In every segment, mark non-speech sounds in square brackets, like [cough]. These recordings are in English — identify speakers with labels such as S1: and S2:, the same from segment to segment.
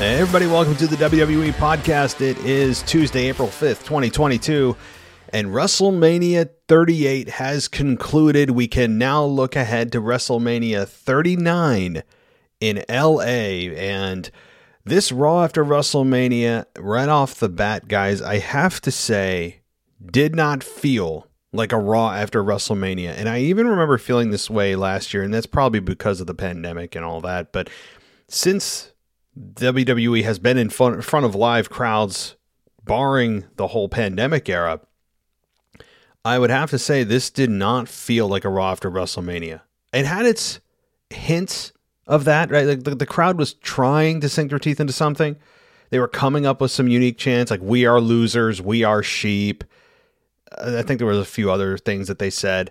S1: Hey everybody, welcome to the WWE podcast. It is Tuesday, April 5th, 2022, and WrestleMania 38 has concluded. We can now look ahead to WrestleMania 39 in LA. And this Raw after WrestleMania, right off the bat, guys, I have to say, did not feel like a Raw after WrestleMania. And I even remember feeling this way last year, and that's probably because of the pandemic and all that. But since WWE has been in front, of live crowds, barring the whole pandemic era, I would have to say this did not feel like a Raw after WrestleMania. It had its hints of that, right? Like the, the crowd was trying to sink their teeth into something. They were coming up with some unique chants like "We are losers," "We are sheep." Uh, I think there was a few other things that they said.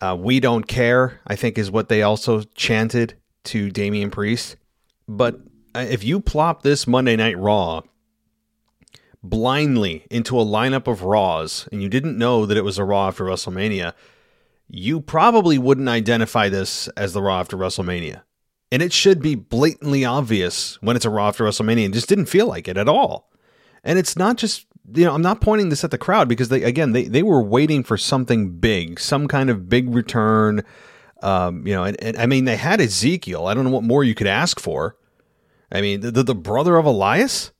S1: Uh, "We don't care," I think, is what they also chanted to Damian Priest. But if you plop this Monday Night Raw blindly into a lineup of Raws and you didn't know that it was a Raw after WrestleMania, you probably wouldn't identify this as the Raw after WrestleMania. And it should be blatantly obvious when it's a Raw after WrestleMania and just didn't feel like it at all. And it's not just, you know, I'm not pointing this at the crowd because they, again, they, they were waiting for something big, some kind of big return. Um, you know, and, and I mean, they had Ezekiel. I don't know what more you could ask for. I mean, the, the brother of Elias?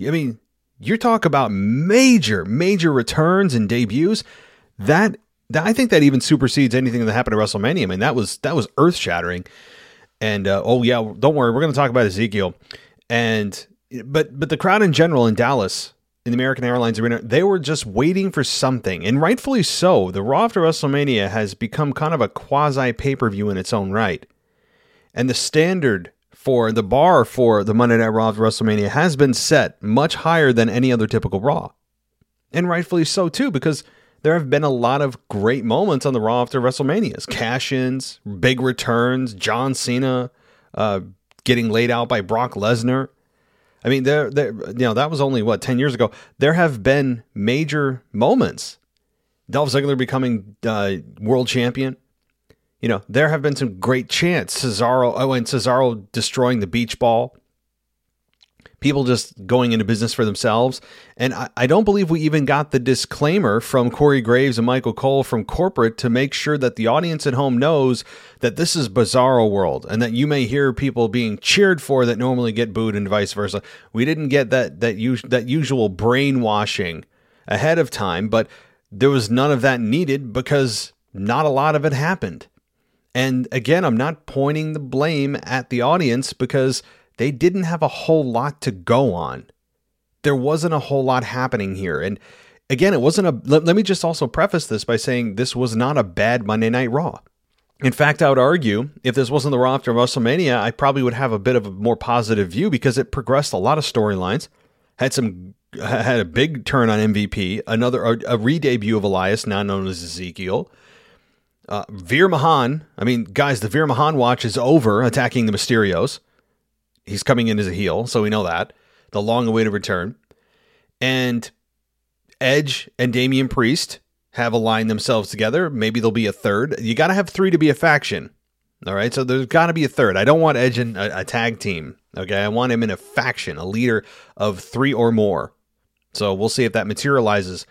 S1: I mean, you talk about major, major returns and debuts. That, that I think that even supersedes anything that happened at WrestleMania. I mean, that was that was earth shattering. And uh, oh yeah, don't worry, we're going to talk about Ezekiel. And but but the crowd in general in Dallas in the American Airlines Arena, they were just waiting for something, and rightfully so. The Raw after WrestleMania has become kind of a quasi pay per view in its own right, and the standard for the bar for the Monday Night Raw WrestleMania has been set much higher than any other typical Raw. And rightfully so, too, because there have been a lot of great moments on the Raw after WrestleManias cash ins, big returns, John Cena uh, getting laid out by Brock Lesnar. I mean, there, there, you know, that was only what ten years ago. There have been major moments. Dolph Ziggler becoming uh, world champion, you know, there have been some great chants. Cesaro, oh, and Cesaro destroying the beach ball. People just going into business for themselves. And I, I, don't believe we even got the disclaimer from Corey Graves and Michael Cole from corporate to make sure that the audience at home knows that this is Bizarro World and that you may hear people being cheered for that normally get booed and vice versa. We didn't get that that, us- that usual brainwashing ahead of time, but there was none of that needed because not a lot of it happened. And again, I'm not pointing the blame at the audience because they didn't have a whole lot to go on. There wasn't a whole lot happening here. And again, it wasn't a. Let, let, me just also preface this by saying this was not a bad Monday Night Raw. In fact, I would argue if this wasn't the Raw after WrestleMania, I probably would have a bit of a more positive view because it progressed a lot of storylines, had some had a big turn on MVP, another a, a re-debut of Elias, now known as Ezekiel. Uh, Veer Mahaan, I mean, guys, the Veer Mahan watch is over attacking the Mysterios. He's coming in as a heel, so we know that. The long awaited return. And Edge and Damian Priest have aligned themselves together. Maybe there'll be a third. You got to have three to be a faction. All right. So there's got to be a third. I don't want Edge in a, a, tag team. Okay. I want him in a faction, a leader of three or more. So we'll see if that materializes.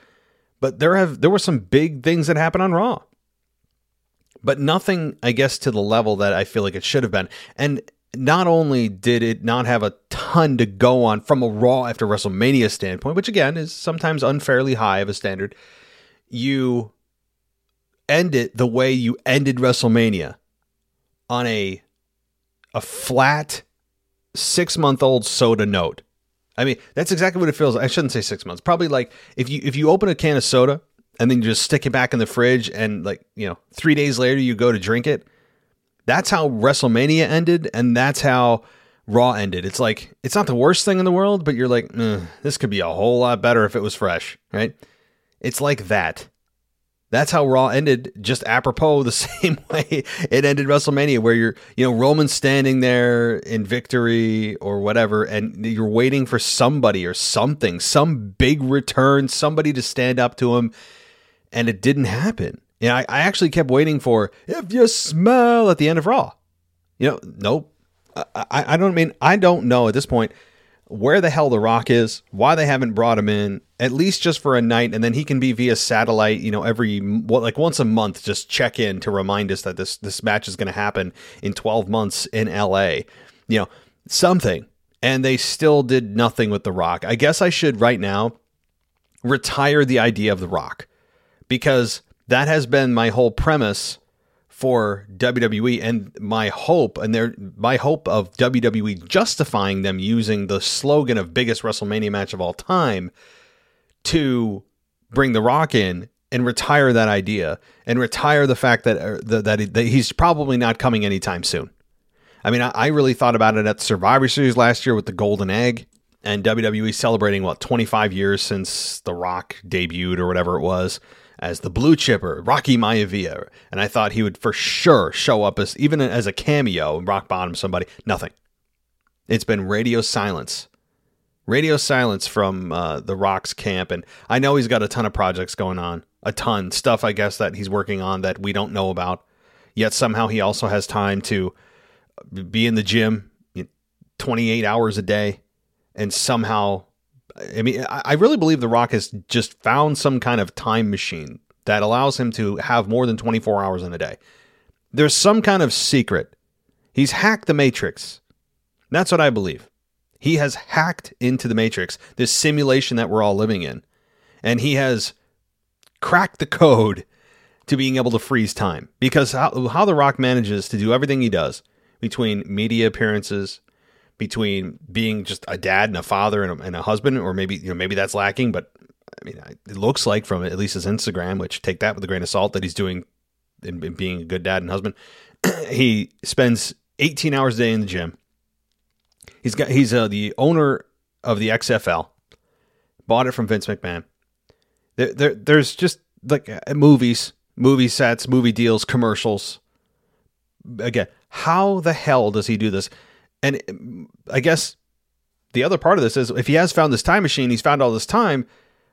S1: But there have there were some big things that happened on Raw but nothing, I guess, to the level that I feel like it should have been. And not only did it not have a ton to go on from a Raw after WrestleMania standpoint, which again is sometimes unfairly high of a standard, you end it the way you ended WrestleMania on a a flat six month old soda note. I mean, that's exactly what it feels. Like. I shouldn't say six months. Probably like if you if you open a can of soda and then you just stick it back in the fridge and like you know three days later you go to drink it that's how wrestlemania ended and that's how Raw ended. It's like it's not the worst thing in the world, but you're like, this could be a whole lot better if it was fresh, right? It's like that. That's how Raw ended, just apropos [laughs] the same way it ended WrestleMania, where you're, you know, Roman standing there in victory or whatever, and you're waiting for somebody or something, some big return, somebody to stand up to him, and it didn't happen. Know, I, I actually kept waiting for if you smell at the end of Raw. You know, nope. I, I, don't mean I don't know at this point where the hell The Rock is, why they haven't brought him in, at least just for a night, and then he can be via satellite, you know, every like once a month, just check in to remind us that this this match is going to happen in 12 months in LA. You know, something. And they still did nothing with The Rock. I guess I should right now retire the idea of The Rock because that has been my whole premise for WWE and my hope and their my hope of WWE justifying them using the slogan of biggest WrestleMania match of all time to bring The Rock in and retire that idea and retire the fact that uh, that, that, he's probably not coming anytime soon. I mean, I really thought about it at Survivor Series last year with the Golden Egg and WWE celebrating what 25 years since The Rock debuted or whatever it was as the blue chipper, Rocky Maivia, and I thought he would for sure show up as even as a cameo, rock bottom somebody. Nothing. It's been radio silence. Radio silence from uh, the Rock's camp, and I know he's got a ton of projects going on, a ton stuff I guess that he's working on that we don't know about. Yet somehow he also has time to be in the gym, 28 hours a day, and somehow I mean, I really believe The Rock has just found some kind of time machine that allows him to have more than 24 hours in a day. There's some kind of secret. He's hacked the Matrix. That's what I believe. He has hacked into the Matrix, this simulation that we're all living in. And he has cracked the code to being able to freeze time. Because how, how The Rock manages to do everything he does between media appearances, between being just a dad and a father and a, and a husband, or maybe you know maybe that's lacking. But I mean, it looks like from at least his Instagram, which take that with a grain of salt, that he's doing in, in being a good dad and husband. [clears throat] he spends 18 hours a day in the gym. He's got he's uh, the owner of the XFL. Bought it from Vince McMahon. There, there there's just like uh, movies, movie sets, movie deals, commercials. Again, how the hell does he do this? And I guess the other part of this is if he has found this time machine, he's found all this time.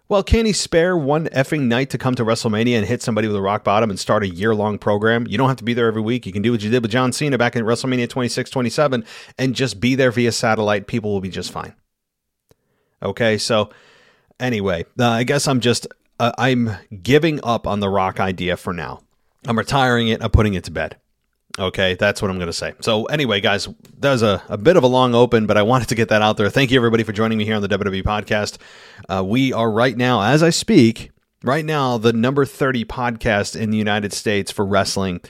S1: Well, can he spare one effing night to come to WrestleMania and hit somebody with a rock bottom and start a year long program? You don't have to be there every week. You can do what you did with John Cena back in WrestleMania 26, 27 and just be there via satellite. People will be just fine. Okay, so anyway, uh, I guess I'm just, uh, I'm giving up on the rock idea for now. I'm retiring it. I'm putting it to bed. Okay, that's what I'm going to say. So, anyway, guys, that was a, a bit of a long open, but I wanted to get that out there. Thank you, everybody, for joining me here on the WWE podcast. Uh, we are right now, as I speak, right now, the number 30 podcast in the United States for wrestling.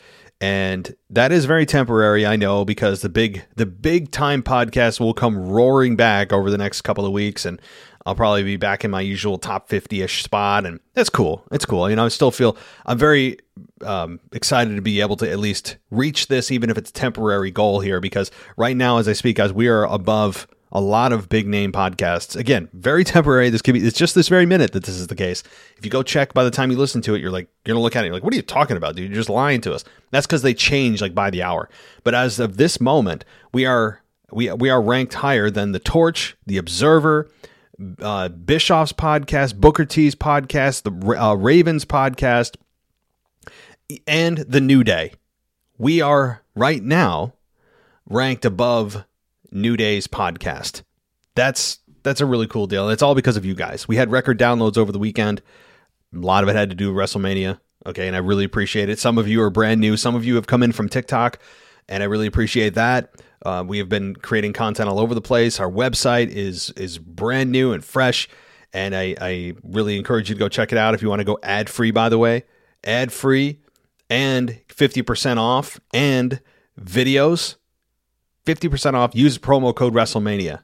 S1: And that is very temporary, I know, because the big the big time podcast will come roaring back over the next couple of weeks, and I'll probably be back in my usual top 50 ish spot. And that's cool. It's cool. You know, I still feel I'm very um, excited to be able to at least reach this, even if it's temporary goal here, because right now, as I speak, guys, we are above a lot of big name podcasts. Again, very temporary. This could be, it's just this very minute that this is the case. If you go check by the time you listen to it, you're like, you're going to look at it, you're like, what are you talking about, dude? You're just lying to us. That's because they change like by the hour. But as of this moment, we are, we, we are ranked higher than The Torch, The Observer, uh, Bischoff's podcast, Booker T's podcast, the uh, Ravens podcast, and the New Day. We are right now ranked above New Day's podcast. That's that's a really cool deal. It's all because of you guys. We had record downloads over the weekend. A lot of it had to do with WrestleMania. Okay, and I really appreciate it. Some of you are brand new. Some of you have come in from TikTok, and I really appreciate that. Uh, we have been creating content all over the place. Our website is is brand new and fresh, and I, I really encourage you to go check it out if you want to go ad free. By the way, ad free and fifty percent off and videos, fifty percent off. Use promo code WrestleMania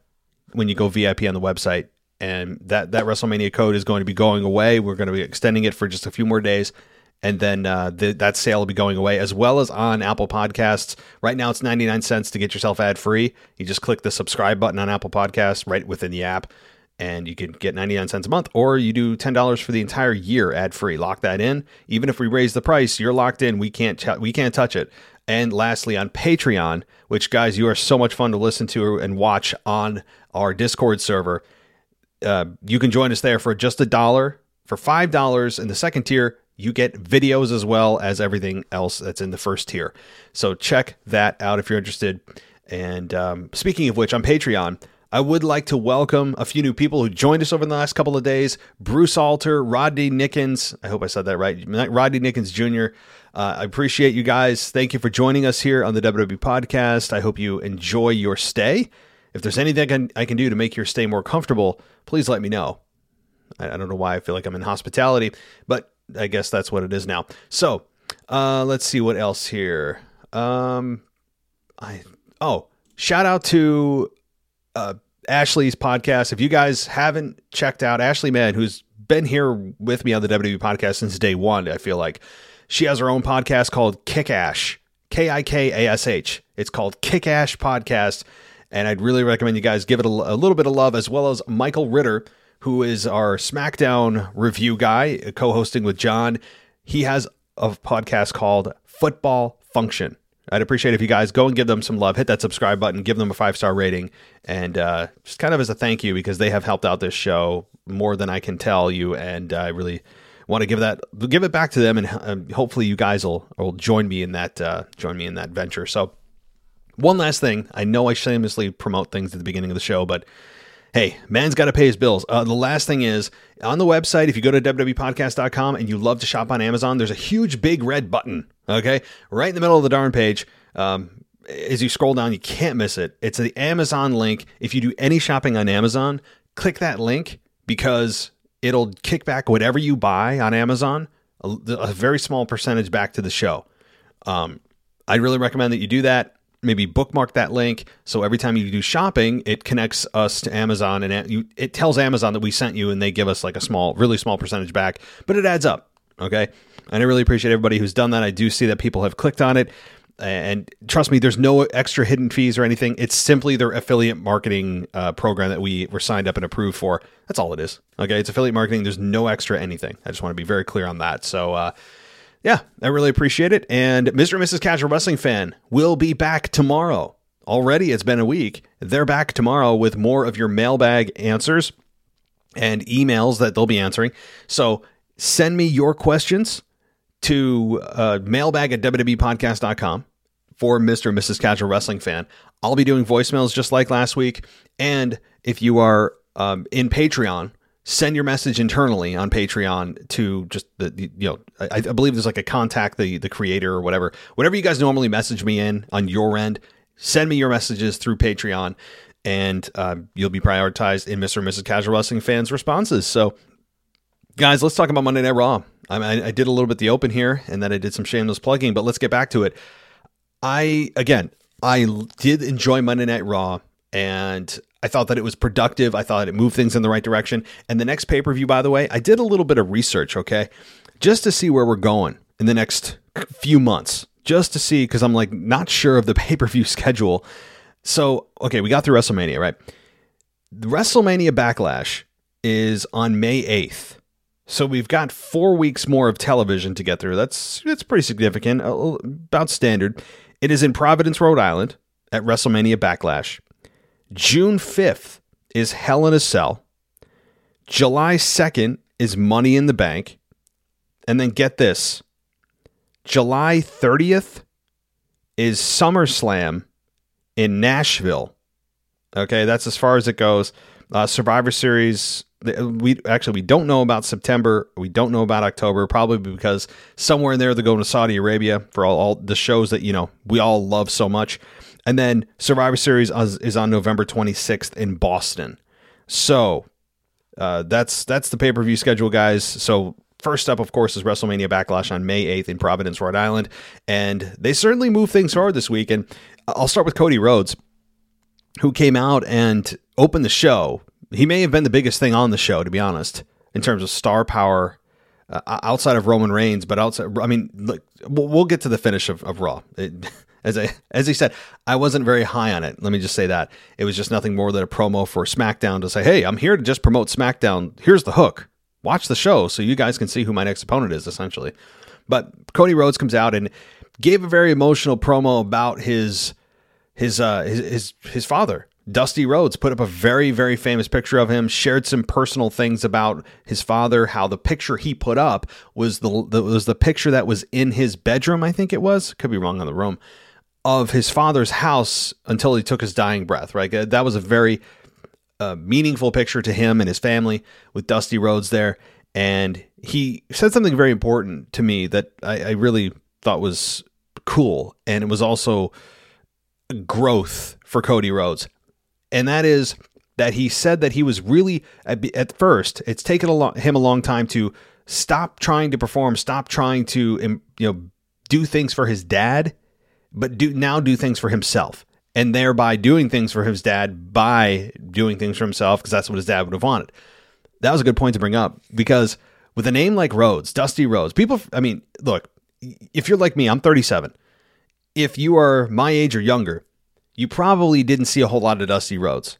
S1: when you go VIP on the website, and that that WrestleMania code is going to be going away. We're going to be extending it for just a few more days, and then uh, the, that sale will be going away as well as on Apple Podcasts. Right now, it's 99 cents to get yourself ad free. You just click the subscribe button on Apple Podcasts right within the app, and you can get 99 cents a month, or you do $10 for the entire year ad free. Lock that in. Even if we raise the price, you're locked in. We can't, we can't touch it. And lastly, on Patreon, which guys, you are so much fun to listen to and watch on our Discord server. Uh, you can join us there for just a dollar. For five dollars in the second tier, you get videos as well as everything else that's in the first tier. So check that out if you're interested. And um, speaking of which, on Patreon, I would like to welcome a few new people who joined us over the last couple of days Bruce Alter, Rodney Nickens. I hope I said that right. Rodney Nickens Jr. Uh, I appreciate you guys. Thank you for joining us here on the WWE podcast. I hope you enjoy your stay. If there's anything I can, I can do to make your stay more comfortable, please let me know. I, I don't know why I feel like I'm in hospitality, but I guess that's what it is now. So uh, let's see what else here. Um, I oh shout out to uh, Ashley's podcast. If you guys haven't checked out Ashley Mann, who's been here with me on the WWE podcast since day one, I feel like she has her own podcast called Kick Ash, K I K A S H. It's called Kick Ash Podcast, and I'd really recommend you guys give it a, a little bit of love, as well as Michael Ritter, who is our SmackDown review guy, co-hosting with John. He has a podcast called Football Function. I'd appreciate if you guys go and give them some love. Hit that subscribe button, give them a five star rating, and uh, just kind of as a thank you because they have helped out this show more than I can tell you, and I really want to give that give it back to them, and uh, hopefully you guys will will join me in that uh, join me in that venture. So, one last thing, I know I shamelessly promote things at the beginning of the show, but hey, man's got to pay his bills. Uh, the last thing is on the website, if you go to www.podcast.com and you love to shop on Amazon, there's a huge big red button, okay? Right in the middle of the darn page. Um, as you scroll down, you can't miss it. It's the Amazon link. If you do any shopping on Amazon, click that link because it'll kick back whatever you buy on Amazon, a, a very small percentage back to the show. Um, I really recommend that you do that maybe bookmark that link. So every time you do shopping it connects us to amazon and it, tells amazon that we sent you and they give us like a small really small percentage back but it adds up okay? And i really appreciate everybody who's done that. I do see that people have clicked on it. And trust me there's no extra hidden fees or anything. It's simply their affiliate marketing uh, program that we were signed up and approved for. That's all it is okay? It's affiliate marketing. There's no extra anything. I just want to be very clear on that. So uh, yeah, I really appreciate it. And Mr. and Mrs. Casual Wrestling Fan will be back tomorrow. Already, it's been a week. They're back tomorrow with more of your mailbag answers and emails that they'll be answering. So send me your questions to uh, mailbag at WWEpodcast.com for Mr. and Mrs. Casual Wrestling Fan. I'll be doing voicemails just like last week. And if you are um, in Patreon, send your message internally on Patreon to just the, you know I, I, believe there's like a contact the the creator or whatever whatever you guys normally message me in on your end send me your messages through Patreon and uh, you'll be prioritized in Mr. and Mrs. Casual Wrestling fans responses so guys let's talk about Monday Night Raw I, I did a little bit the open here and then I did some shameless plugging but let's get back to it I again I did enjoy Monday Night Raw and I thought that it was productive. I thought it moved things in the right direction. And the next pay per view, by the way, I did a little bit of research, okay, just to see where we're going in the next few months, just to see, because I'm like not sure of the [laughs] pay per view schedule. So, okay, we got through WrestleMania, right? The WrestleMania Backlash is on May 8th. So we've got four weeks more of television to get through. That's that's pretty significant, about standard. It is in Providence, Rhode Island, at WrestleMania Backlash. June 5th is Hell in a Cell. July 2nd is Money in the Bank. And then get this July 30th is SummerSlam in Nashville. Okay, that's as far as it goes. Uh, Survivor Series. We actually we don't know about September. We don't know about October. Probably because somewhere in there they're going to Saudi Arabia for all, all the shows that you know we all love so much. And then Survivor Series is on November 26th in Boston. So uh, that's that's the pay per view schedule, guys. So first up, of course, is WrestleMania Backlash on May 8th in Providence, Rhode Island, and they certainly move things forward this week. And I'll start with Cody Rhodes, who came out and opened the show. He may have been the biggest thing on the show, to be honest, in terms of star power uh, outside of Roman Reigns, but outside, I mean, look, we'll, get to the finish of, of Raw. It, as I as he said, I wasn't very high on it. Let me just say that it was just nothing more than a promo for SmackDown to say, "Hey, I'm here to just promote SmackDown. Here's the hook. Watch the show so you guys can see who my next opponent is." Essentially, but Cody Rhodes comes out and gave a very emotional promo about his his uh his his, his father Dusty Rhodes put up a very, very famous picture of him, shared some personal things about his father, how the picture he put up was the, the, was the picture that was in his bedroom, I think it was. Could be wrong on the room of his father's house until he took his dying breath, right? That was a very uh, meaningful picture to him and his family with Dusty Rhodes there. And he said something very important to me that I, I really thought was cool. And it was also growth for Cody Rhodes. And that is that he said that he was really, at, at first, it's taken a him a long time to stop trying to perform, stop trying to, you know, do things for his dad but do now do things for himself and thereby doing things for his dad by doing things for himself because that's what his dad would have wanted. That was a good point to bring up because with a name like Rhodes, Dusty Rhodes, people, I mean, look, if you're like me, I'm 37. If you are my age or younger, you probably didn't see a whole lot of Dusty Rhodes.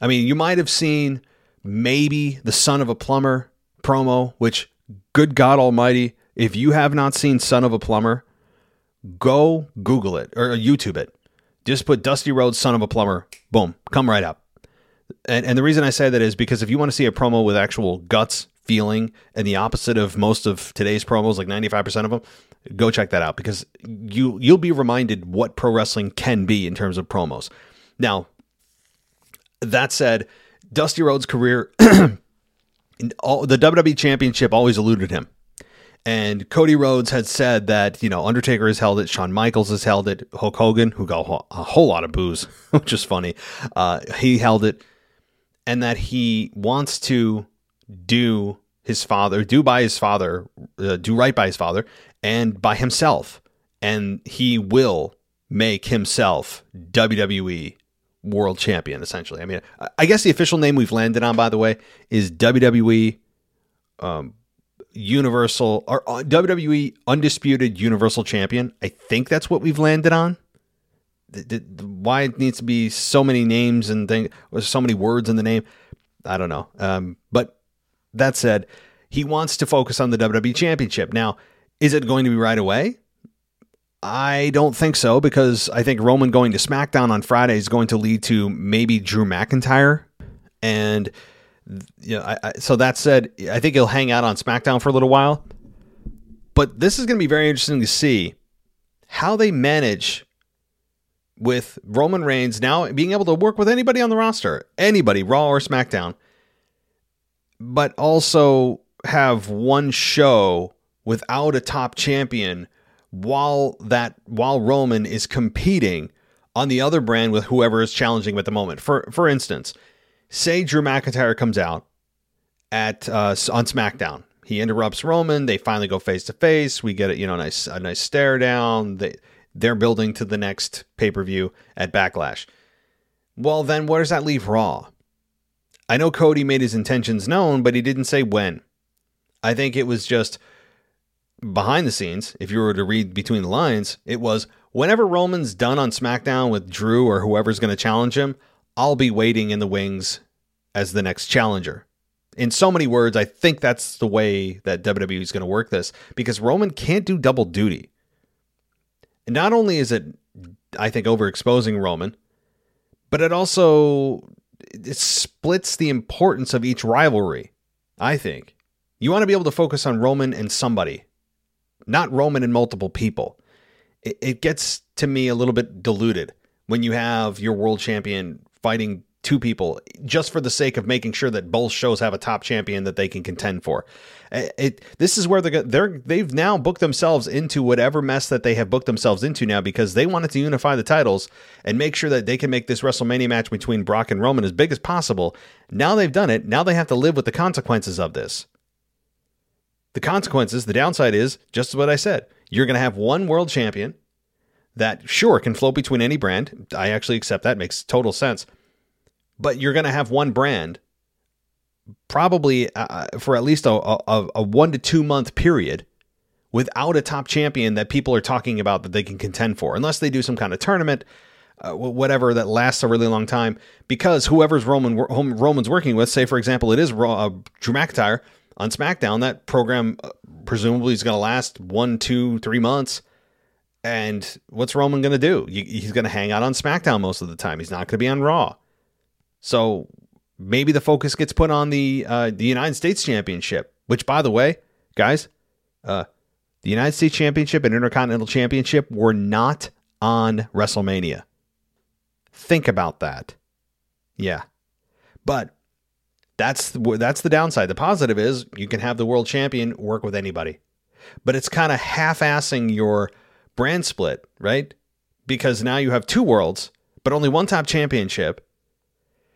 S1: I mean, you might have seen maybe the son of a plumber promo, which, good God Almighty, if you have not seen Son of a Plumber, go Google it or uh, YouTube it. Just put Dusty Rhodes, son of a plumber. Boom, come right up. And, and the reason I say that is because if you want to see a promo with actual guts, feeling, and the opposite of most of today's promos, like 95% of them, go check that out because you you'll be reminded what pro wrestling can be in terms of promos. Now, that said, Dusty Rhodes' career, [clears throat] all, the WWE Championship always eluded him. And Cody Rhodes had said that, you know, Undertaker has held it, Shawn Michaels has held it, Hulk Hogan, who got a whole lot of booze, [laughs] which is funny, uh, he held it, and that he wants to do his father, do by his father, uh, do right by his father, and by himself. And he will make himself WWE world champion, essentially. I mean, I guess the official name we've landed on, by the way, is WWE um, Universal or uh, WWE Undisputed Universal Champion. I think that's what we've landed on. The, the, why it needs to be so many names and things, or so many words in the name, I don't know. Um, but that said, he wants to focus on the WWE Championship. Now, is it going to be right away? I don't think so because I think Roman going to SmackDown on Friday is going to lead to maybe Drew McIntyre and you know, I, I, so that said, I think he'll hang out on SmackDown for a little while. But this is going to be very interesting to see how they manage with Roman Reigns now being able to work with anybody on the roster, anybody, Raw or SmackDown, but also have one show without a top champion while that while Roman is competing on the other brand with whoever is challenging him at the moment. For for instance, say Drew McIntyre comes out at uh, on SmackDown. He interrupts Roman. They finally go face to face. We get a you know nice a nice stare down. They they're building to the next pay per view at Backlash. Well, then where does that leave Raw? I know Cody made his intentions known, but he didn't say when. I think it was just behind the scenes. If you were to read between the lines, it was whenever Roman's done on SmackDown with Drew or whoever's going to challenge him, I'll be waiting in the wings as the next challenger. In so many words, I think that's the way that WWE is going to work this because Roman can't do double duty. And not only is it, I think, overexposing Roman, but it also it splits the importance of each rivalry. I think you want to be able to focus on Roman and somebody, not Roman and multiple people. It, it gets to me a little bit diluted when you have your world champion fighting two people just for the sake of making sure that both shows have a top champion that they can contend for. It, it this is where they're they're they've now booked themselves into whatever mess that they have booked themselves into now because they wanted to unify the titles and make sure that they can make this WrestleMania match between Brock and Roman as big as possible. Now they've done it. Now they have to live with the consequences of this. The consequences, the downside is just what I said. You're going to have one world champion that sure can float between any brand. I actually accept that makes total sense. But you're going to have one brand probably uh, for at least a, a, a one to two month period without a top champion that people are talking about that they can contend for, unless they do some kind of tournament, uh, whatever that lasts a really long time. Because whoever's Roman Roman's working with, say for example, it is uh, Drew McIntyre on SmackDown. That program uh, presumably is going to last one, two, three months. And what's Roman going to do? He's going to hang out on SmackDown most of the time. He's not going to be on Raw. So maybe the focus gets put on the uh, the United States Championship, which, by the way, guys, uh, the United States Championship and Intercontinental Championship were not on WrestleMania. Think about that. Yeah, but that's the, that's the downside. The positive is you can have the world champion work with anybody, but it's kind of half-assing your brand split, right? Because now you have two worlds, but only one top championship,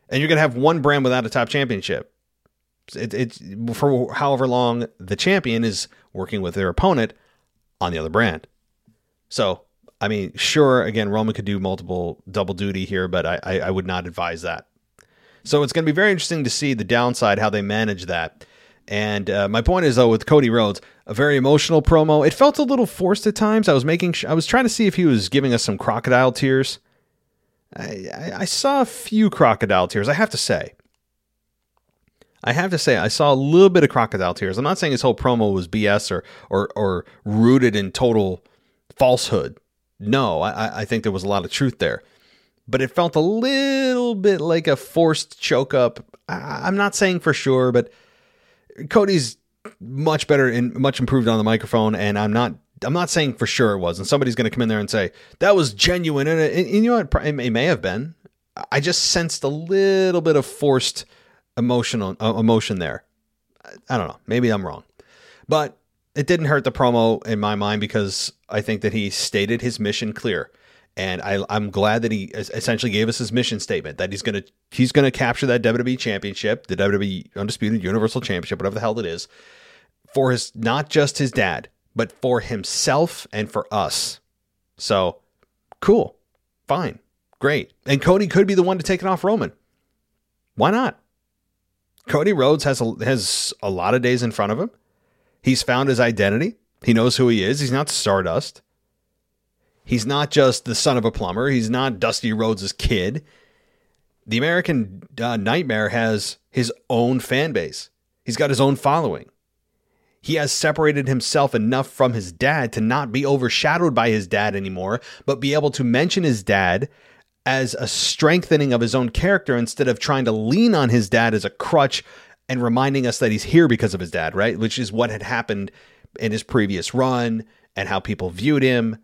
S1: and you're going to have one brand without a top championship. It, it's for however long the champion is working with their opponent on the other brand. So, I mean, sure, again, Roman could do multiple double duty here, but I, I, I would not advise that. So it's going to be very interesting to see the downside, how they manage that. And uh, my point is, though, with Cody Rhodes, a very emotional promo. It felt a little forced at times. I was making, sh- I was trying to see if he was giving us some crocodile tears. I, I, I saw a few crocodile tears. I have to say. I have to say, I saw a little bit of crocodile tears. I'm not saying his whole promo was BS or or or rooted in total falsehood. No, I, I think there was a lot of truth there but it felt a little bit like a forced choke up. I'm not saying for sure, but Cody's much better and much improved on the microphone, and I'm not. I'm not saying for sure it was, and somebody's going to come in there and say that was genuine, and, and, and you know what? It may have been. I just sensed a little bit of forced emotional uh, emotion there. I don't know. Maybe I'm wrong, but it didn't hurt the promo in my mind because I think that he stated his mission clear and I, am glad that he essentially gave us his mission statement that he's gonna he's gonna capture that WWE Championship, the WWE Undisputed Universal Championship, whatever the hell it is, for his not just his dad, but for himself and for us. So cool, fine, great, and Cody could be the one to take it off Roman. Why not? Cody Rhodes has a, has a lot of days in front of him. He's found his identity. He knows who he is. He's not Stardust. He's not just the son of a plumber. He's not Dusty Rhodes' kid. The American uh, Nightmare has his own fan base. He's got his own following. He has separated himself enough from his dad to not be overshadowed by his dad anymore, but be able to mention his dad as a strengthening of his own character instead of trying to lean on his dad as a crutch and reminding us that he's here because of his dad, right? Which is what had happened in his previous run and how people viewed him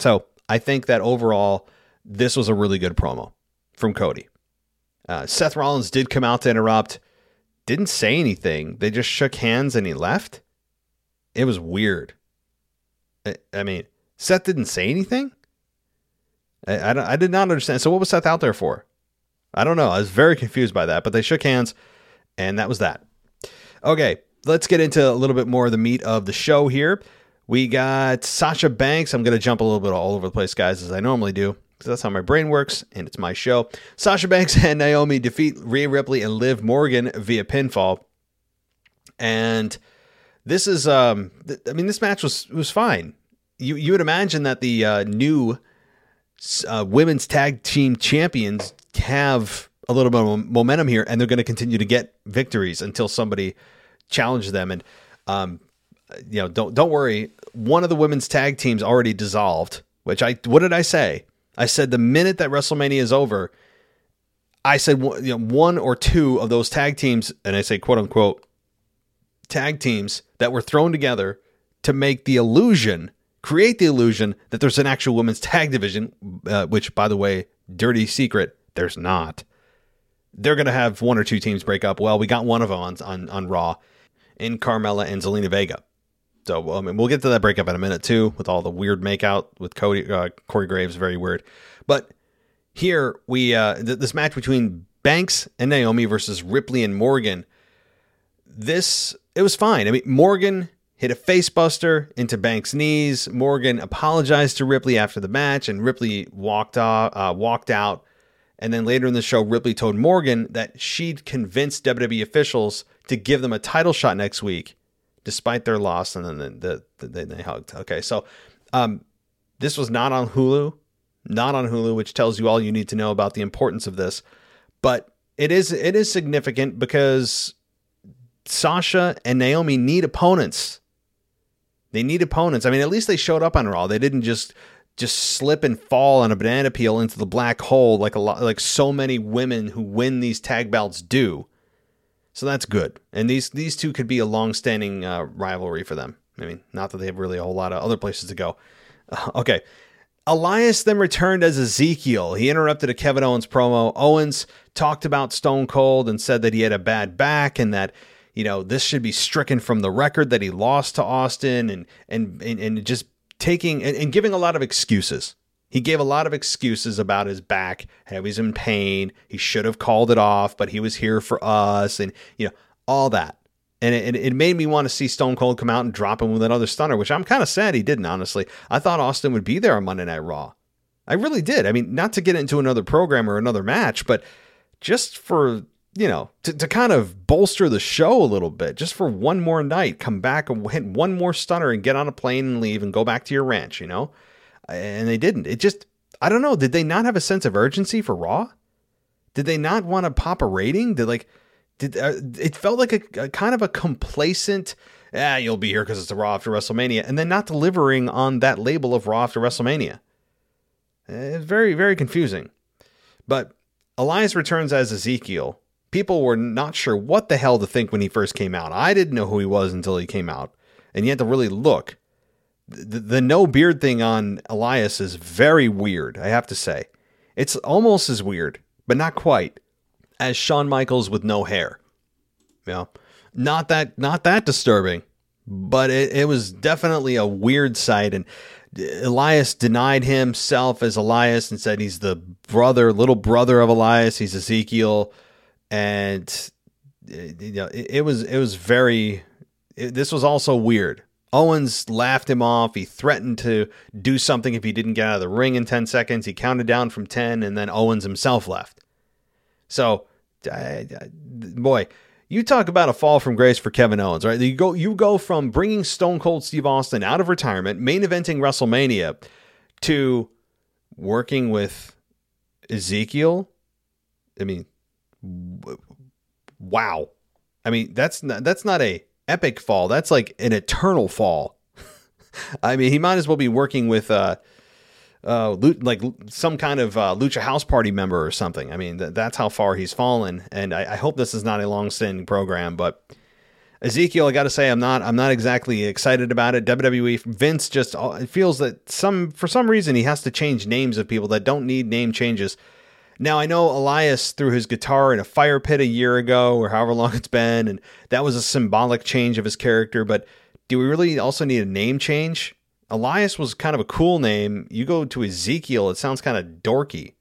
S1: so I think that overall, this was a really good promo from Cody. Uh, Seth Rollins did come out to interrupt, didn't say anything. They just shook hands and he left. It was weird. I, I mean, Seth didn't say anything. I, I, I did not understand. So what was Seth out there for? I don't know. I was very confused by that, but they shook hands and that was that. Okay, let's get into a little bit more of the meat of the show here. We got Sasha Banks. I'm going to jump a little bit all over the place, guys, as I normally do, that's how my brain works, and it's my show. Sasha Banks [laughs] and Naomi defeat Rhea Ripley and Liv Morgan via pinfall. And this is, um, th- I mean, this match was was fine. You you would imagine that the uh, new uh, women's tag team champions have a little bit of momentum here, and they're going to continue to get victories until somebody challenges them. And um, you know, don't don't worry. One of the women's tag teams already dissolved. Which I what did I say? I said the minute that WrestleMania is over, I said you know, one or two of those tag teams, and I say quote unquote tag teams that were thrown together to make the illusion, create the illusion that there's an actual women's tag division, uh, which by the way, dirty secret, there's not. They're gonna have one or two teams break up. Well, we got one of them on on, on Raw in Carmella and Zelina Vega. So I mean, we'll get to that breakup in a minute too, with all the weird makeout with Cody uh, Corey Graves, very weird. But here we uh, th- this match between Banks and Naomi versus Ripley and Morgan. This it was fine. I mean, Morgan hit a facebuster into Banks' knees. Morgan apologized to Ripley after the match, and Ripley walked off, uh, walked out, And then later in the show, Ripley told Morgan that she'd convinced WWE officials to give them a title shot next week, despite their loss. And then the, the, the they hugged. Okay, so um, this was not on Hulu, not on Hulu, which tells you all you need to know about the importance of this. But it is it is significant because Sasha and Naomi need opponents. They need opponents. I mean, at least they showed up on Raw. They didn't just just slip and fall on a banana peel into the black hole like a lot like so many women who win these tag belts do. So that's good. And these these two could be a long-standing uh, rivalry for them. I mean, not that they have really a whole lot of other places to go. Uh, [laughs] okay. Elias then returned as Ezekiel. He interrupted a Kevin Owens promo. Owens talked about Stone Cold and said that he had a bad back and that you know this should be stricken from the record that he lost to Austin and and and, and just taking and, and giving a lot of excuses. He gave a lot of excuses about his back, how he's in pain. He should have called it off, but he was here for us, and you know all that. And it, it made me want to see Stone Cold come out and drop him with another stunner, which I'm kind of sad he didn't. Honestly, I thought Austin would be there on Monday Night Raw. I really did. I mean, not to get into another program or another match, but just for you know, to, to kind of bolster the show a little bit, just for one more night, come back and hit one more stunner and get on a plane and leave and go back to your ranch, you know? And they didn't. It just, I don't know. Did they not have a sense of urgency for Raw? Did they not want to pop a rating? Did like, did uh, it felt like a, a, kind of a complacent, yeah, you'll be here because it's a Raw after WrestleMania, and then not delivering on that label of Raw after WrestleMania. It's very, very confusing. But Elias returns as Ezekiel, people were not sure what the hell to think when he first came out. I didn't know who he was until he came out, and you had to really look. The, the no beard thing on Elias is very weird, I have to say. It's almost as weird, but not quite, as Shawn Michaels with no hair. Know, not that not that disturbing, but it, it was definitely a weird sight. And Elias denied himself as Elias and said he's the brother, little brother of Elias. He's Ezekiel and you know it, it was it was very. It, this was also weird. Owens laughed him off. He threatened to do something if he didn't get out of the ring in 10 seconds. He counted down from 10, and then Owens himself left. So, boy, you talk about a fall from grace for Kevin Owens, right? You go, you go from bringing Stone Cold Steve Austin out of retirement, main eventing WrestleMania, to working with Ezekiel. I mean, wow. I mean, that's not, that's not a epic fall. That's like an eternal fall. [laughs] I mean, he might as well be working with uh, uh, like some kind of uh, Lucha House Party member or something. I mean, th- that's how far he's fallen. And I, I hope this is not a long-standing program, but Ezekiel, I got to say, I'm not, I'm not exactly excited about it. WWE, Vince just uh, feels that some, for some reason, he has to change names of people that don't need name changes. Now I know Elias threw his guitar in a fire pit a year ago, or however long it's been, and that was a symbolic change of his character. But do we really also need a name change? Elias was kind of a cool name. You go to Ezekiel, it sounds kind of dorky.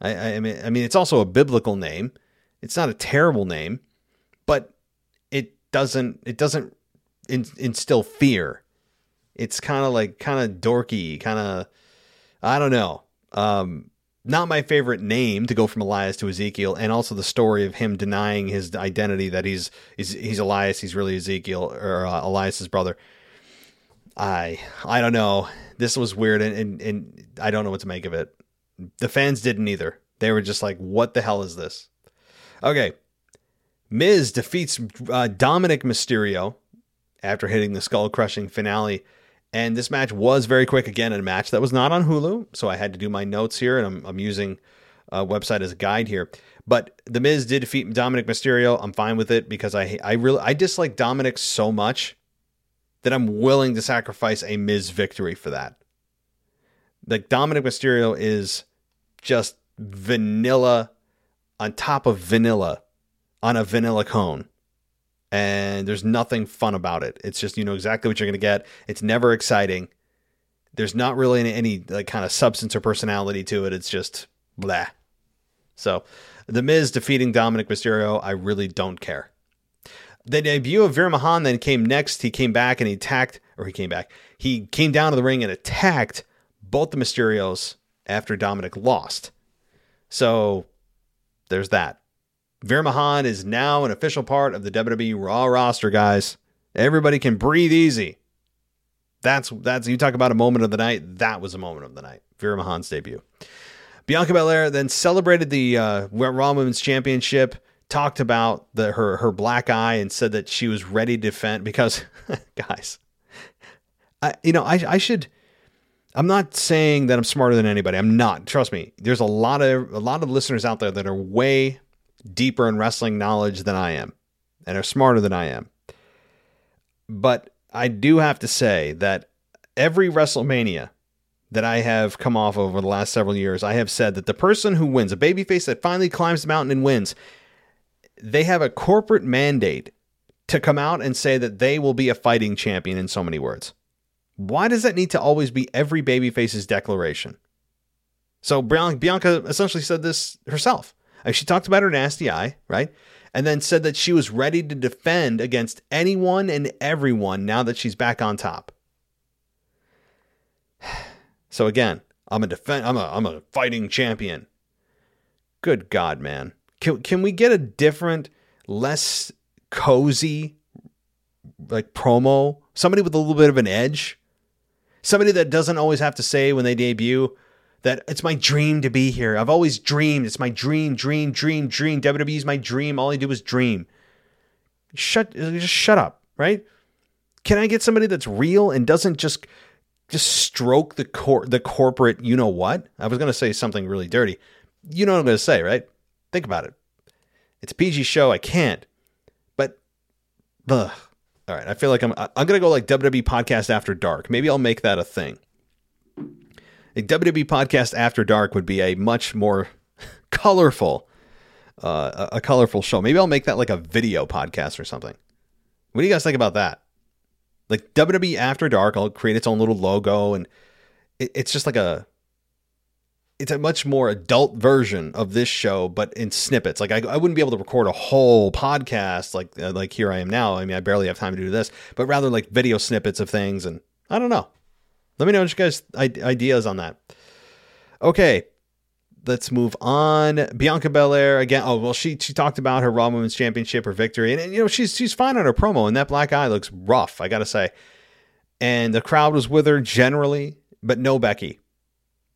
S1: I, I mean, I mean, it's also a biblical name. It's not a terrible name, but it doesn't it doesn't in, instill fear. It's kind of like kind of dorky, kind of I don't know. Um, not my favorite name to go from Elias to Ezekiel, and also the story of him denying his identity that he's he's, he's Elias, he's really Ezekiel or uh, Elias's brother. I I don't know. This was weird, and, and and I don't know what to make of it. The fans didn't either. They were just like, "What the hell is this?" Okay, Miz defeats uh, Dominic Mysterio after hitting the skull crushing finale and this match was very quick again, a match that was not on Hulu. So I had to do my notes here, and I'm, I'm using a website as a guide here. But The Miz did defeat Dominic Mysterio. I'm fine with it because I I really I dislike Dominic so much that I'm willing to sacrifice a Miz victory for that. Like Dominic Mysterio is just vanilla on top of vanilla on a vanilla cone and there's nothing fun about it. It's just you know exactly what you're going to get. It's never exciting. There's not really any, any like kind of substance or personality to it. It's just blah. So, The Miz defeating Dominic Mysterio, I really don't care. The debut of Veer Mahaan then came next. He came back and he attacked, or he came back. He came down to the ring and attacked both the Mysterios after Dominic lost. So there's that. Veer Mahaan is now an official part of the WWE Raw roster, guys. Everybody can breathe easy. That's that's you talk about a moment of the night. That was a moment of the night. Veer Mahaan's debut. Bianca Belair then celebrated the uh, Raw Women's Championship. Talked about the her her black eye and said that she was ready to defend because, [laughs] guys, I you know I I should. I'm not saying that I'm smarter than anybody. I'm not. Trust me. There's a lot of a lot of listeners out there that are way deeper in wrestling knowledge than I am and are smarter than I am. But I do have to say that every WrestleMania that I have come off over the last several years, I have said that the person who wins, a babyface that finally climbs the mountain and wins, they have a corporate mandate to come out and say that they will be a fighting champion in so many words. Why does that need to always be every babyface's declaration? So Bianca essentially said this herself. She talked about her nasty eye, right? And then said that she was ready to defend against anyone and everyone now that she's back on top. [sighs] So again, I'm a defend I'm a I'm a fighting champion. Good God, man. Can can we get a different, less cozy like promo? Somebody with a little bit of an edge? Somebody that doesn't always have to say when they debut, that it's my dream to be here. I've always dreamed. It's my dream, dream, dream, dream. WWE is my dream. All I do is dream. Shut, just shut up, right? Can I get somebody that's real and doesn't just just stroke the cor- the corporate? You know what? I was going to say something really dirty. You know what I'm going to say, right? Think about it. It's a PG show. I can't. But, ugh. all right. I feel like I'm I'm going to go like WWE podcast after dark. Maybe I'll make that a thing a WWE podcast after dark would be a much more [laughs] colorful, uh, a colorful show. Maybe I'll make that like a video podcast or something. What do you guys think about that? Like WWE After Dark, I'll create its own little logo, and it, it's just like a, it's a much more adult version of this show, but in snippets. Like I, I wouldn't be able to record a whole podcast like uh, like here I am now. I mean, I barely have time to do this, but rather like video snippets of things, and I don't know. Let me know what you guys ideas on that. Okay, let's move on. Bianca Belair again. Oh well, she she talked about her Raw Women's Championship, her victory, and, and, you know she's she's fine on her promo, and that black eye looks rough. I gotta say, and the crowd was with her generally, but no Becky.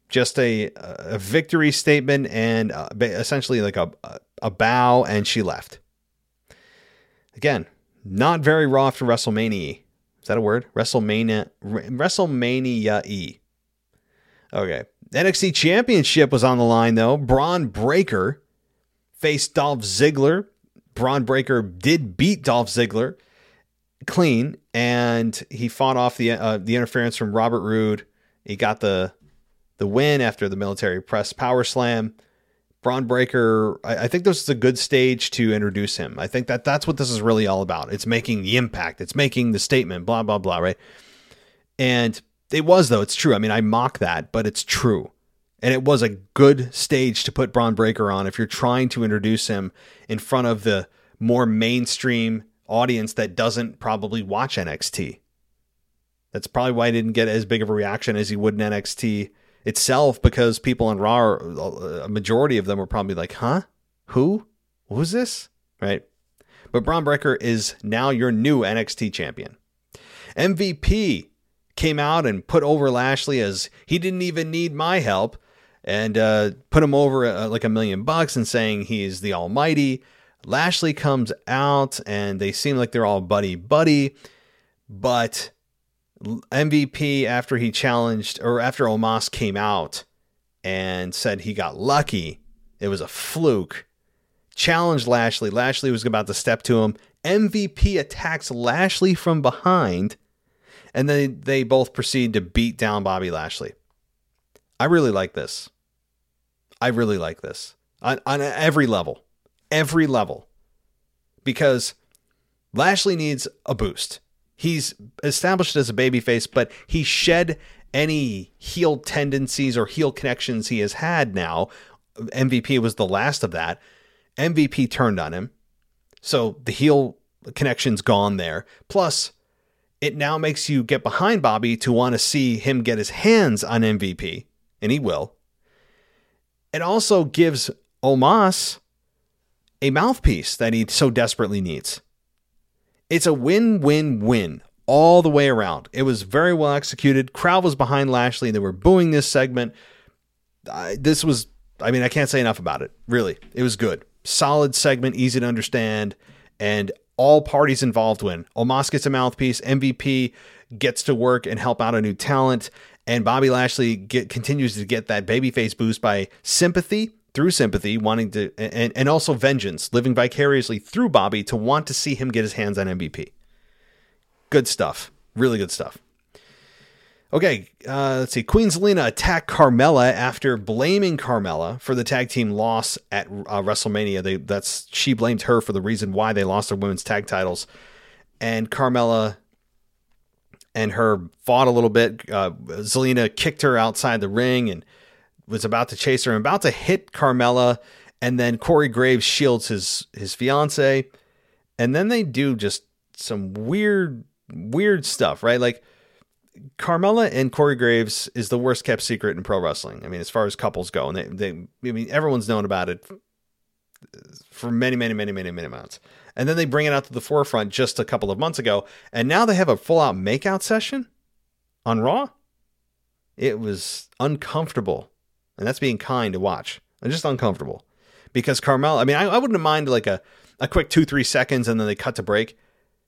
S1: Just a a victory statement and uh, essentially like a a bow, and she left. Again, not very raw for WrestleMania. Is that a word? WrestleMania WrestleMania E. Okay. NXT Championship was on the line though. Bron Breakker faced Dolph Ziggler. Bron Breakker did beat Dolph Ziggler clean, and he fought off the uh, the interference from Robert Roode. He got the the win after the military press power slam. Bron Breakker, I, I think this is a good stage to introduce him. I think that that's what this is really all about. It's making the impact. It's making the statement. Blah blah blah. Right. And it was though. It's true. I mean, I mock that, but it's true. And it was a good stage to put Bron Breakker on if you're trying to introduce him in front of the more mainstream audience that doesn't probably watch NXT. That's probably why he didn't get as big of a reaction as he would in NXT itself because people on Raw, a majority of them were probably like, huh? Who? Who's this? Right? But Bron Breakker is now your new NXT champion. MVP came out and put over Lashley as he didn't even need my help and uh, put him over uh, like a million bucks and saying he's the almighty. Lashley comes out and they seem like they're all buddy buddy, but MVP after he challenged or after Omos came out and said he got lucky, it was a fluke. Challenged Lashley. Lashley was about to step to him. MVP attacks Lashley from behind, and then they both proceed to beat down Bobby Lashley. I really like this. I really like this on, on every level. Every level. Because Lashley needs a boost he's established as a babyface, but he shed any heel tendencies or heel connections he has had now. MVP was the last of that. MVP turned on him. So the heel connection's gone there. Plus, it now makes you get behind Bobby to want to see him get his hands on MVP, and he will. It also gives Omos a mouthpiece that he so desperately needs. It's a win win win all the way around. It was very well executed. Crowd was behind Lashley. They were booing this segment. I, this was, I mean, I can't say enough about it. Really, it was good. Solid segment, easy to understand, and all parties involved win. Omos gets a mouthpiece. MVP gets to work and help out a new talent, and Bobby Lashley get, continues to get that babyface boost by sympathy through sympathy, wanting to, and, and also vengeance, living vicariously through Bobby to want to see him get his hands on MVP. Good stuff. Really good stuff. Okay, uh, let's see. Queen Zelina attacked Carmella after blaming Carmella for the tag team loss at uh, WrestleMania. They that's she blamed her for the reason why they lost their women's tag titles, and Carmella and her fought a little bit. Uh, Zelina kicked her outside the ring and was about to chase her and about to hit Carmella, and then Corey Graves shields his his fiance, and then they do just some weird weird stuff, right? Like Carmella and Corey Graves is the worst kept secret in pro wrestling. I mean, as far as couples go, and they, they I mean, everyone's known about it for many, many, many, many, many months. And then they bring it out to the forefront just a couple of months ago, and now they have a full out makeout session on Raw. It was uncomfortable, and that's being kind to watch. I'm just uncomfortable because Carmella. I mean, I, I wouldn't mind like a a quick two three seconds, and then they cut to break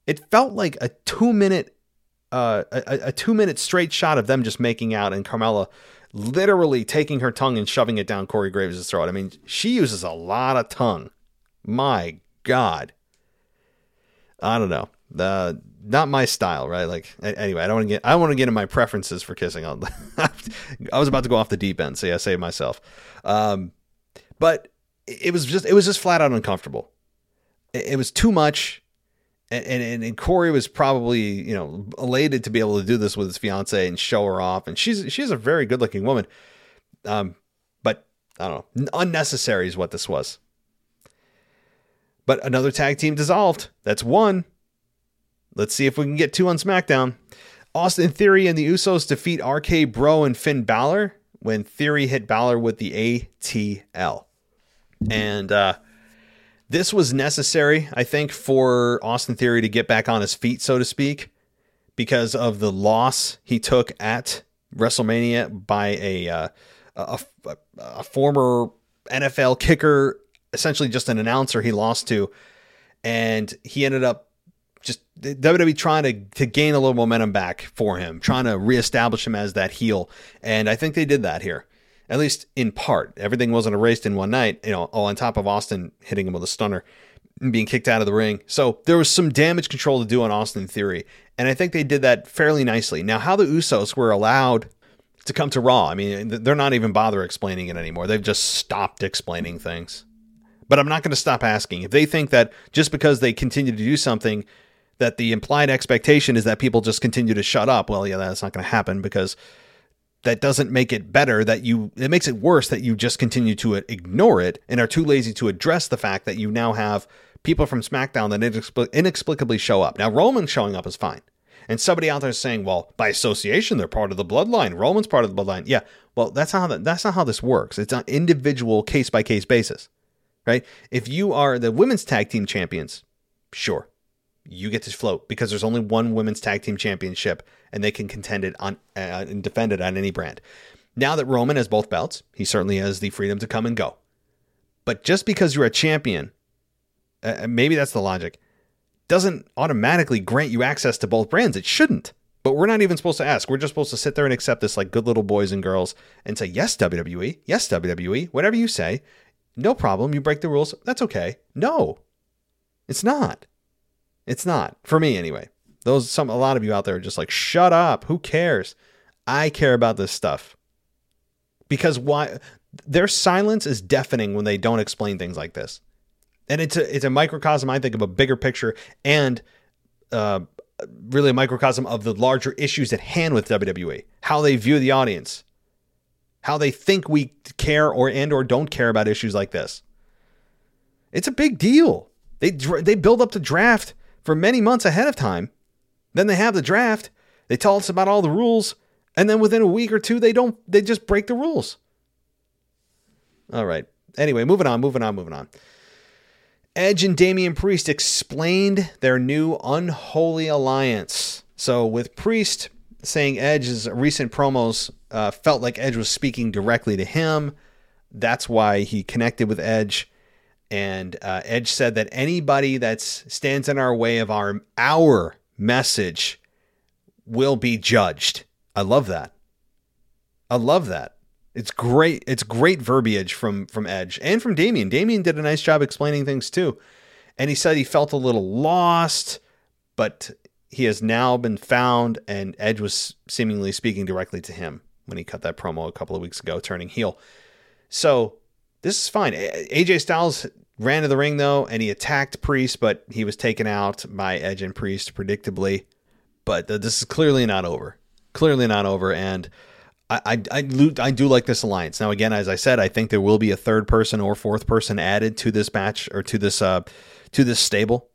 S1: it felt like a two minute uh, a, a, two minute straight shot of them just making out and Carmella literally taking her tongue and shoving it down Corey Graves' throat. I mean, she uses a lot of tongue. My God. I don't know. Uh, not my style, right? Like anyway, I don't want to get I want to get in my preferences for kissing. [laughs] I was about to go off the deep end, so yeah, I saved myself. Um, but it was just it was just flat out uncomfortable. It, it was too much and, and and Corey was probably you know elated to be able to do this with his fiance and show her off, and she's she's a very good looking woman, um, but I don't know, unnecessary is what this was. But another tag team dissolved. That's one. Let's see if we can get two on SmackDown. Austin Theory and the Usos defeat RK Bro and Finn Balor when Theory hit Balor with the ATL. And uh, this was necessary, I think, for Austin Theory to get back on his feet, so to speak, because of the loss he took at WrestleMania by a uh, a, a, a former NFL kicker, essentially just an announcer he lost to, and he ended up just WWE trying to to gain a little momentum back for him, trying to reestablish him as that heel, and I think they did that here at least in part. Everything wasn't erased in one night, you know, all on top of Austin hitting him with a stunner and being kicked out of the ring. So there was some damage control to do on Austin Theory. And I think they did that fairly nicely. Now, how the Usos were allowed to come to Raw, I mean, they're not even bother explaining it anymore. They've just stopped explaining things. But I'm not going to stop asking. If they think that just because they continue to do something, that the implied expectation is that people just continue to shut up, well, yeah, that's not going to happen because that doesn't make it better that you it makes it worse that you just continue to uh, ignore it and are too lazy to address the fact that you now have people from SmackDown that inexplicably show up. Now Roman showing up is fine. And somebody out there is saying, "Well, by association, they're part of the bloodline. Roman's part of the bloodline." Yeah, well, that's not how that, that's not how this works. It's on individual case by case basis, right? If you are the women's tag team champions, sure, you get to float because there's only one women's tag team championship and they can contend it on uh, and defend it on any brand. Now that Roman has both belts, he certainly has the freedom to come and go. But just because you're a champion, uh, maybe that's the logic, doesn't automatically grant you access to both brands. It shouldn't. But we're not even supposed to ask. We're just supposed to sit there and accept this like good little boys and girls and say, yes, WWE, yes, WWE, whatever you say. No problem. You break the rules. That's okay. No, it's not. It's not for me anyway. Those some a lot of you out there are just like, shut up. Who cares? I care about this stuff because why? Their silence is deafening when they don't explain things like this, and it's a it's a microcosm I think of a bigger picture and uh, really a microcosm of the larger issues at hand with WWE, how they view the audience, how they think we care or and or don't care about issues like this. It's a big deal. They they build up the draft for many months ahead of time. Then they have the draft. They tell us about all the rules, and then within a week or two, they don't. They just break the rules. All right. Anyway, moving on, moving on, moving on. Edge and Damien Priest explained their new unholy alliance. So, with Priest saying Edge's recent promos uh, felt like Edge was speaking directly to him, that's why he connected with Edge. And uh, Edge said that anybody that stands in our way of our our message will be judged. I love that. I love that. It's great. It's great verbiage from from Edge and from Damien. Damien did a nice job explaining things too. And he said he felt a little lost, but he has now been found and Edge was seemingly speaking directly to him when he cut that promo a couple of weeks ago turning heel. So, this is fine. AJ Styles ran to the ring though and he attacked Priest, but he was taken out by Edge and Priest predictably. But this is clearly not over. Clearly not over and I, I, I, I do like this alliance. Now, again, as I said, I think there will be a third person or fourth person added to this match or to this uh, to this stable.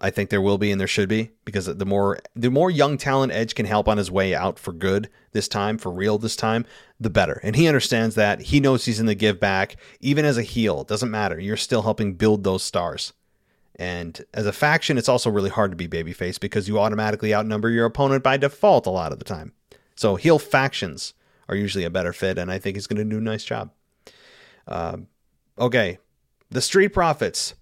S1: I think there will be and there should be because the more the more young talent Edge can help on his way out for good this time, for real this time, the better. And he understands that. He knows he's in the give back. Even as a heel, it doesn't matter. You're still helping build those stars. And as a faction, it's also really hard to be babyface because you automatically outnumber your opponent by default a lot of the time. So heel factions are usually a better fit, and I think he's going to do a nice job. Uh, okay, the Street Profits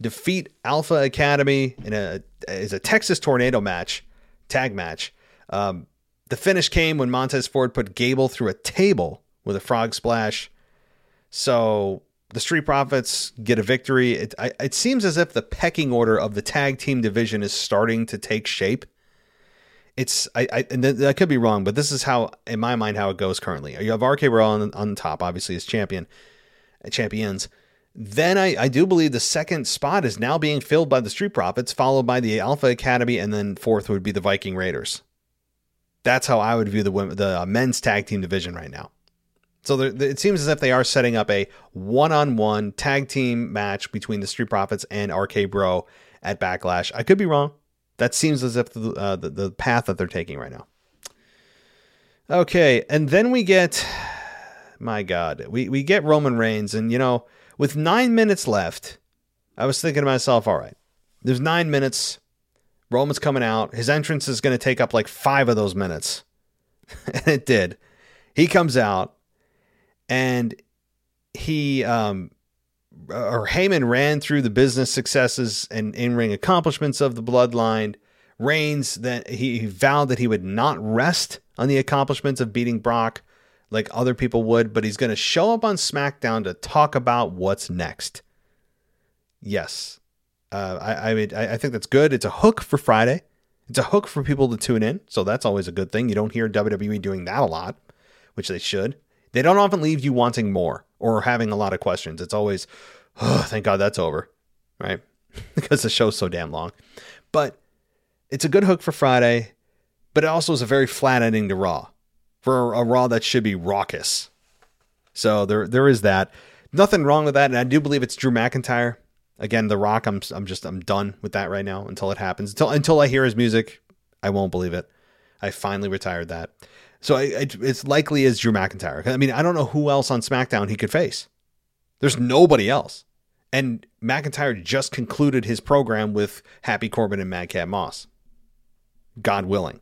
S1: defeat Alpha Academy in a is a Texas Tornado match, tag match. Um, the finish came when Montez Ford put Gable through a table with a frog splash. So the Street Profits get a victory. It, I, it seems as if the pecking order of the tag team division is starting to take shape it's I, I and th- I could be wrong, but this is how in my mind how it goes currently. You have RK Bro on on top, obviously as champion, champions. Then I, I do believe the second spot is now being filled by the Street Profits, followed by the Alpha Academy, and then fourth would be the Viking Raiders. That's how I would view the the uh, men's tag team division right now. So there, it seems as if they are setting up a one-on-one tag team match between the Street Profits and RK Bro at Backlash. I could be wrong. That seems as if the, uh, the, the path that they're taking right now. Okay, and then we get, [sighs] my God, we we get Roman Reigns, and you know, with nine minutes left, I was thinking to myself, all right, there's nine minutes. Roman's coming out. His entrance is going to take up like five of those minutes, [laughs] and it did. He comes out, and he um or Heyman ran through the business successes and in-ring accomplishments of the bloodline. Reigns that he, he vowed that he would not rest on the accomplishments of beating Brock like other people would, but he's going to show up on SmackDown to talk about what's next. Yes, uh, I I, mean, I I think that's good. It's a hook for Friday. It's a hook for people to tune in, so that's always a good thing. You don't hear WWE doing that a lot, which they should. They don't often leave you wanting more or having a lot of questions. It's always, oh, thank God that's over, right? [laughs] because the show's so damn long. But it's a good hook for Friday, but it also is a very flat ending to Raw for a Raw that should be raucous. So there there is that. Nothing wrong with that, and I do believe it's Drew McIntyre. Again, The Rock. I'm I'm just I'm done with that right now until it happens. Until until I hear his music, I won't believe it. I finally retired that. So it, it's likely as Drew McIntyre. I mean, I don't know who else on SmackDown he could face. There's nobody else. And McIntyre just concluded his program with Happy Corbin and Madcap Moss. God willing.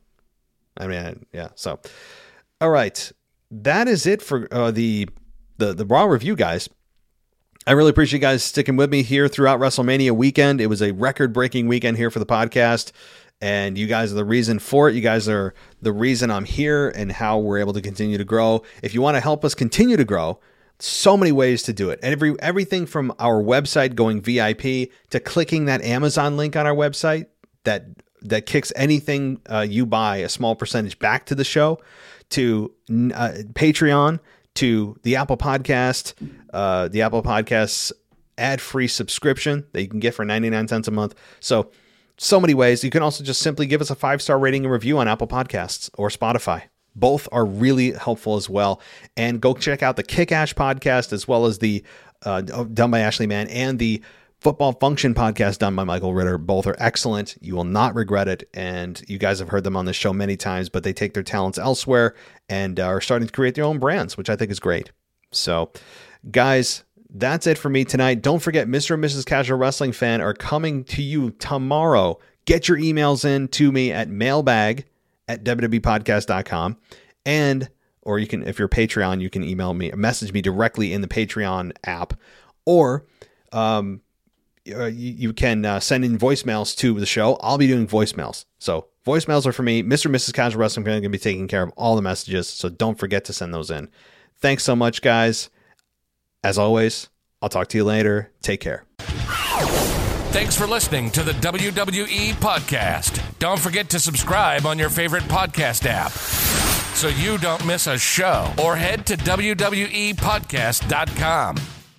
S1: I mean, yeah. So, all right, that is it for uh, the the the Raw review, guys. I really appreciate you guys sticking with me here throughout WrestleMania weekend. It was a record breaking weekend here for the podcast and you guys are the reason for it. You guys are the reason I'm here and how we're able to continue to grow. If you want to help us continue to grow, so many ways to do it. Every everything from our website going VIP to clicking that Amazon link on our website that that kicks anything uh, you buy a small percentage back to the show, to uh, Patreon, to the Apple Podcast, uh, the Apple Podcasts ad free subscription that you can get for 99 cents a month. So so many ways. You can also just simply give us a five star rating and review on Apple Podcasts or Spotify. Both are really helpful as well. And go check out the Kick Ash podcast as well as the uh, done by Ashley Mann and the Football Function podcast done by Michael Ritter. Both are excellent. You will not regret it. And you guys have heard them on the show many times, but they take their talents elsewhere and are starting to create their own brands, which I think is great. So Guys, that's it for me tonight. Don't forget, Mr. and Mrs. Casual Wrestling Fan are coming to you tomorrow. Get your emails in to me at mailbag at www.podcast.com. And, or you can, if you're Patreon, you can email me, message me directly in the Patreon app. Or, um, uh, you, you, can uh, send in voicemails to the show. I'll be doing voicemails. So voicemails are for me. Mr. and Mrs. Casual Wrestling going to be taking care of all the messages. So don't forget to send those in. Thanks so much, guys. As always, I'll talk to you later. Take care.
S2: Thanks for listening to the WWE Podcast. Don't forget to subscribe on your favorite podcast app so you don't miss a show or head to WWEpodcast.com.